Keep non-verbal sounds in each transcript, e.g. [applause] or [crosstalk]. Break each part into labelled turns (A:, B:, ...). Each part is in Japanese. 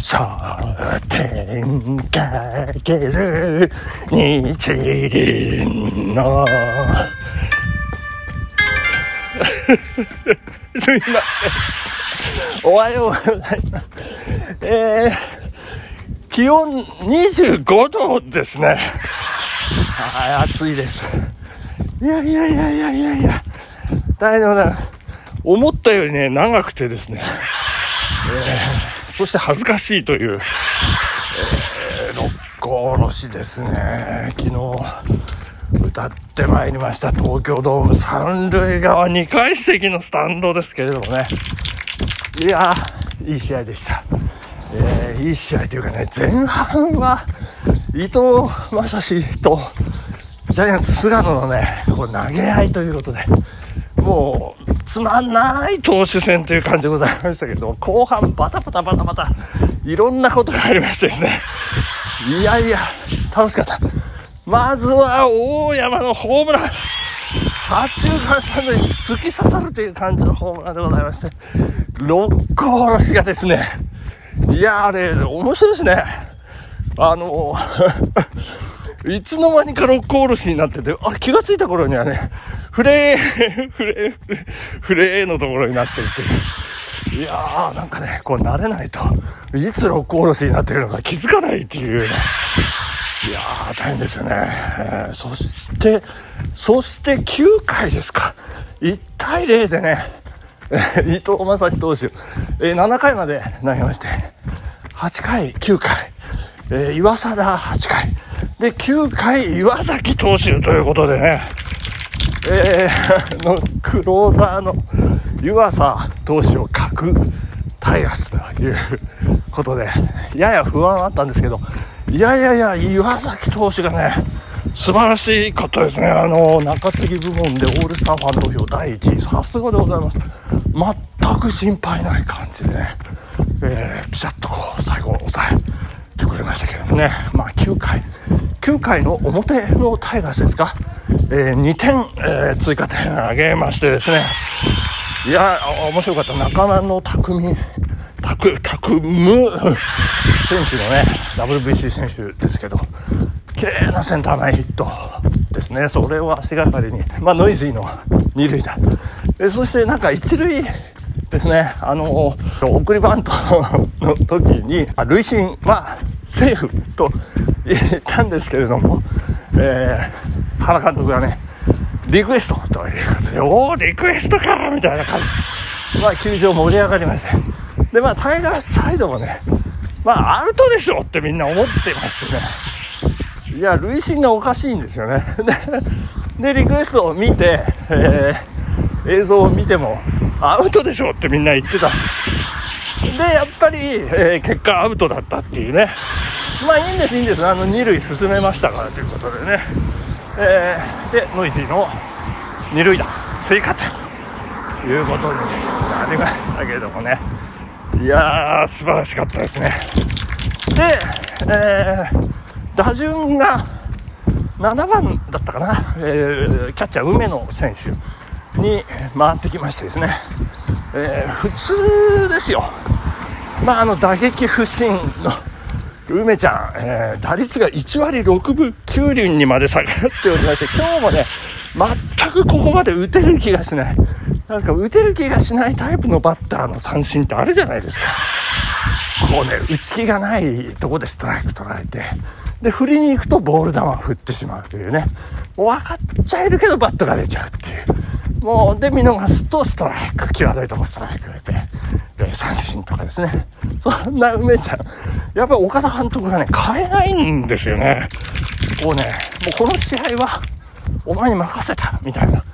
A: と蒼天かける日輪のすいません。おはようございます。えー、気温25度ですね。はい、暑いです。いやいやいやいやいやいや、大丈夫だ。思ったよりね、長くてですね。そして恥ずかしいという、えー、六甲おろしですね。昨日、歌ってまいりました。東京ドーム三塁側2階席のスタンドですけれどもね。いや、いい試合でした。えー、いい試合というかね、前半は伊藤正史とジャイアンツ菅野のね、こう投げ合いということで、もう、つまんない投手戦という感じでございましたけれども、後半バタバタバタバタ、いろんなことがありましてですね。いやいや、楽しかった。まずは大山のホームラン。左中間スタンドに突き刺さるという感じのホームランでございまして、六甲おろしがですね、いや、あれ、面白いですね。あの、いつの間にか六甲おろしになってて、あ、気がついた頃にはね、フレー、[laughs] フレー、フレーのところになってるってい。やー、なんかね、こう慣れないと、いつ六甲おろしになってるのか気づかないっていうね。いやー、大変ですよね。えー、そして、そして9回ですか。1対0でね、伊藤正史投手、えー、7回まで投げまして、8回、9回、えー、岩貞8回、で、9回、岩崎投手ということでね、えー、の、クローザーの湯浅投手を核タイガースということで、やや不安はあったんですけど、いやいやいや、岩崎投手がね、素晴らしかったですね。あの、中継ぎ部門でオールスターファン投票第1位、さすがでございます。全く心配ない感じでね、えー、ピシャッとこう、最後抑えてくれましたけどもね、まあ9回、9回の表のタイガースですか、えー、2点、えー、追加点上げましてですね、いや、面白かった。中間の匠タク、タクム選手のね、WBC 選手ですけど、綺麗なセンター前ヒットですね。それを足がかりに、まあ、ノイズーの二塁打。えそしてなんか一塁ですね、あの、送りバントの時に、塁審はセーフと言ったんですけれども、えー、原監督がね、リクエストということで、おー、リクエストかみたいな感じ。まあ、球場盛り上がりまして。で、まあ、タイガースサイドもね、まあ、アウトでしょってみんな思ってましてね。いや、塁審がおかしいんですよね。で、リクエストを見て、えー、映像を見ても、アウトでしょってみんな言ってた。でやっぱり、えー、結果アウトだったっていうね。まあいいんです、いいんです。あの、二塁進めましたからということでね。えー、で、ノイジーの二塁打、追加点ということになりましたけどもね。いやー、素晴らしかったですね。で、えー、打順が7番だったかな、えー、キャッチャー梅野選手に回ってきましてですね、えー、普通ですよ。まあ、あの打撃不振の梅ちゃん、えー、打率が1割6分9厘にまで下がっておりまして、今日もね、全くここまで打てる気がしない。なんか打てる気がしないタイプのバッターの三振ってあるじゃないですか。こうね、打ち気がないとこでストライク取られて、で、振りに行くとボール球を振ってしまうというね。もう分かっちゃいるけどバットが出ちゃうっていう。もう、で、見逃すとストライク、際どいとこストライク出三振とかですね。そんな梅ちゃん、やっぱり岡田監督がね、変えないんですよね。こうね、もうこの試合は、お前に任せたみたいな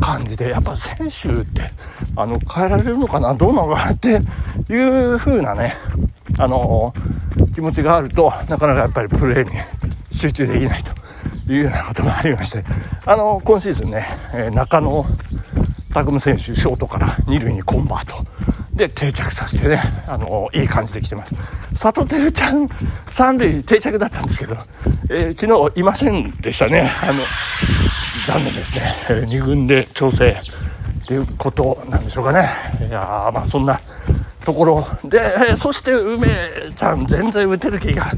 A: 感じで、やっぱ選手って、あの、変えられるのかな、どうなのかなっていう風なね、あの気持ちがあると、なかなかやっぱりプレーに [laughs] 集中できないというようなことがありまして、あの、今シーズンね、え中野拓夢選手、ショートから二塁にコンバート。で、定着させてね、あの、いい感じで来てます。佐藤輝ちゃん、三塁定着だったんですけど、えー、昨日いませんでしたね。あの、残念ですね。えー、2軍で調整っていうことなんでしょうかね。いやまあそんなところで、そして梅ちゃん、全然打てる気が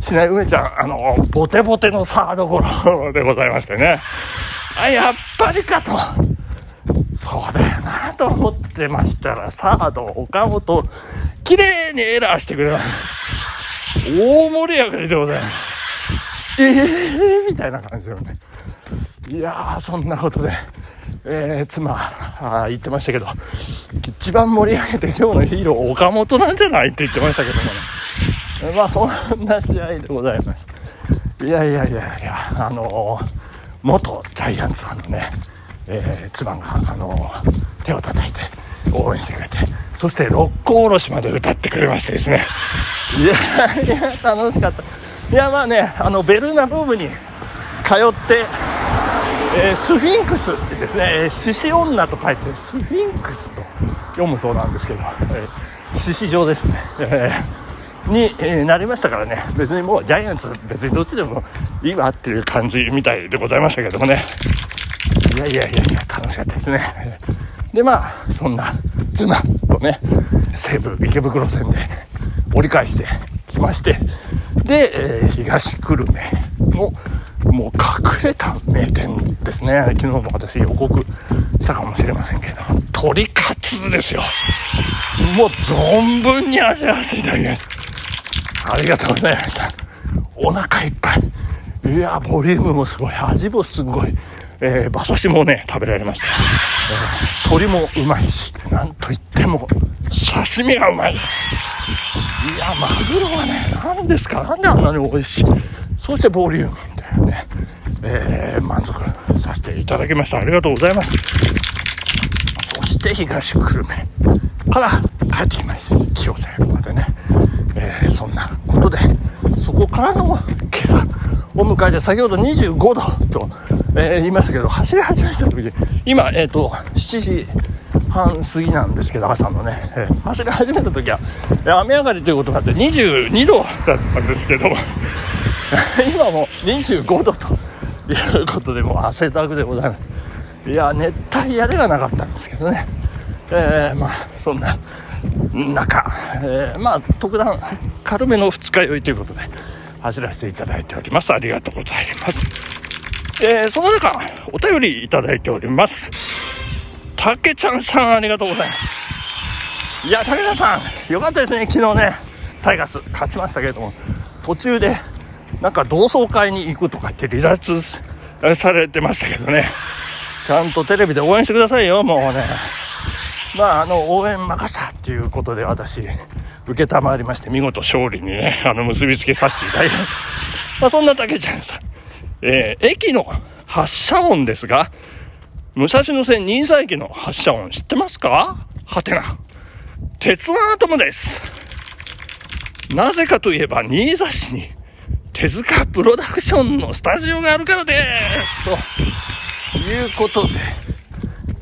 A: しない梅ちゃん、あの、ボテボテのサードゴロでございましてね。あ、やっぱりかと。そうだよなと思ってましたら、サード、岡本、綺麗にエラーしてくれます。大盛り上がりでございます。ええー、みたいな感じだよね。いやー、そんなことで、えー、妻あ言ってましたけど、一番盛り上げて今日のヒーロー、岡本なんじゃないって言ってましたけどもね。まあ、そんな試合でございます。いやいやいやいや、あのー、元ジャイアンツファンのね、えー、妻が、あの、手を叩いて応援してくれて、そして六甲おろしまで歌ってくれましてですね。いやいや、楽しかった。いや、まあね、あの、ベルナドームに通って、えー、スフィンクスってですね、獅子女と書いてスフィンクスと読むそうなんですけど、えー、獅子状ですね。えーに、えー、なりましたからね、別にもうジャイアンツ、別にどっちでもいいわっていう感じみたいでございましたけどもね。いやいやいやいや、楽しかったですね。で、まあ、そんな妻とね、西武池袋線で折り返してきまして、で、えー、東久留米のもう隠れた名店ですね。昨日も私予告したかもしれませんけど、鶏カツですよ。もう存分に味わわせていただきました。ありがとうございました。お腹いっぱい。いや、ボリュームもすごい。味もすごい。えー、馬刺しもね、食べられました。えー、鶏もうまいし、なんといっても、刺身がうまい。いや、マグロはね、何ですか？なんであんなに美味しい？そしてボリュームというね、えー、満足させていただきました。ありがとうございます。そして東久留米から帰ってきまして、清瀬までね、えー、そんなことで、そこからの今朝を迎えて、先ほど25度と、えー、言いましたけど、走り始めた時に、今、えっ、ー、と、7時半過ぎなんですけど、朝のね、えー、走り始めた時は、雨上がりということがあって、22度だったんですけど、[laughs] 今も25度ということで、もう汗だくでございます。いや、熱帯夜ではなかったんですけどね。えー、まあ、そんな中、えー、まあ、特段軽めの二日酔いということで、走らせていただいております。ありがとうございます。えー、その中、お便りいただいております。たけちゃんさん、ありがとうございます。いや、たけちゃんさん、よかったですね、昨日ね、タイガース勝ちましたけれども、途中でなんか同窓会に行くとかって離脱されてましたけどね。ちゃんとテレビで応援してくださいよ、もうね。まあ、あの、応援任せたっていうことで私、受けたまわりまして、見事勝利にね、あの、結びつけさせていただきます。まあ、そんな竹ちゃんさん。えー、駅の発車音ですが、武蔵野線新座駅の発車音知ってますか？はてな。鉄腕アトムです。なぜかといえば、新座市に手塚プロダクションのスタジオがあるからです。ということで、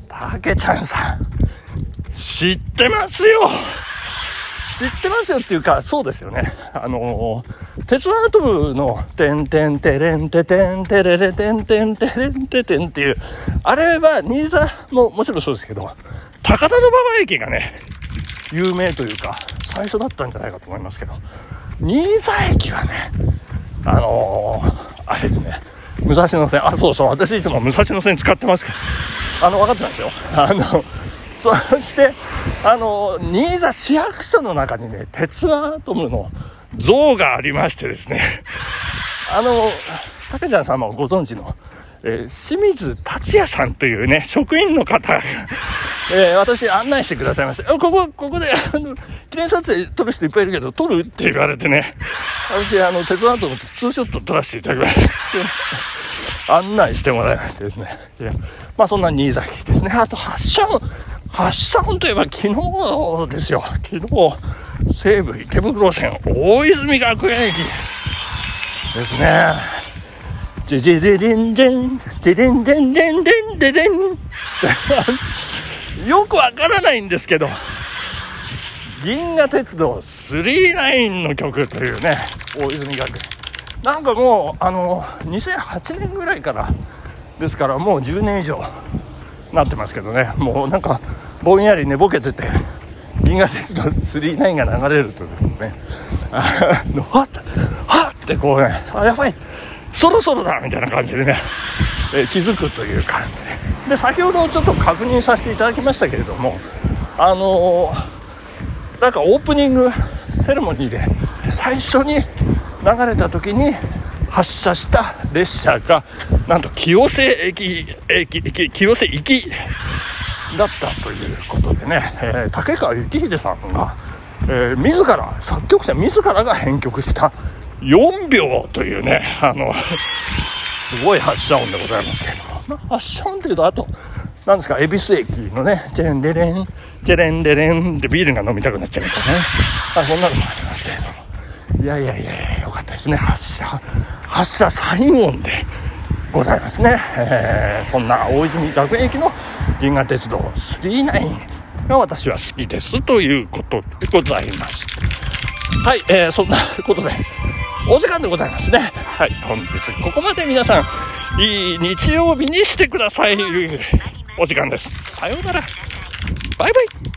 A: たけちゃんさん、知ってますよ知ってますよっていうか、そうですよね。あのー、鉄腕アトムの、てんてんてれんててんてれれてんてんてれんててんっていう、あれは、新座ももちろんそうですけど、高田馬場駅がね、有名というか、最初だったんじゃないかと思いますけど、新座駅はね、あのー、あれですね、武蔵野線、あ、そうそう、私いつも武蔵野線使ってますけど、あの、分かってますよ。あの、そして、あの、新座市役所の中にね、鉄腕アトムの像がありましてですね、あの、たけちゃんさんもご存知の、えー、清水達也さんというね、職員の方が、えー、私案内してくださいました。ここ、ここで、あの、記念撮影撮る人いっぱいいるけど、撮るって言われてね、私、あの、鉄腕と思ってツーショット撮らせていただきました。案内してもらいましてですね。まあ、そんな新崎ですね。あと、発射音、発射音といえば昨日ですよ。昨日、西武池袋線大泉学園駅ですね。ジジジェレンジン、ジェレンジンジンジンジェレン。[laughs] よくわからないんですけど、銀河鉄道39の曲というね、大泉学園。なんかもう、あの、2008年ぐらいからですから、もう10年以上なってますけどね、もうなんか、ぼんやり寝ぼけてて、銀河鉄道39が流れるというね、あの、はっはっってこうね、あ、やばい、そろそろだみたいな感じでね、えー、気づくという感じで。で、先ほどちょっと確認させていただきましたけれども、あのー、なんかオープニングセレモニーで最初に流れた時に発車した列車が、なんと清瀬駅、駅、駅清瀬行きだったということでね、えー、竹川幸秀さんが、えー、自ら、作曲者自らが編曲した4秒というね、あの、すごい発車音でございますけど、発車音っていうと、あと、なんですか、恵比寿駅のね、チェンデレン、チェレンデレンってビールが飲みたくなっちゃうみたいなね、あそんなのもありますけれども。いやいやいやよかったですね。発射、発射サイン音でございますね。えー、そんな大泉学園駅の銀河鉄道39が私は好きですということでございます。はい、えー、そんなことで、お時間でございますね。はい、本日ここまで皆さん、いい日曜日にしてください。お時間です。さようなら。バイバイ。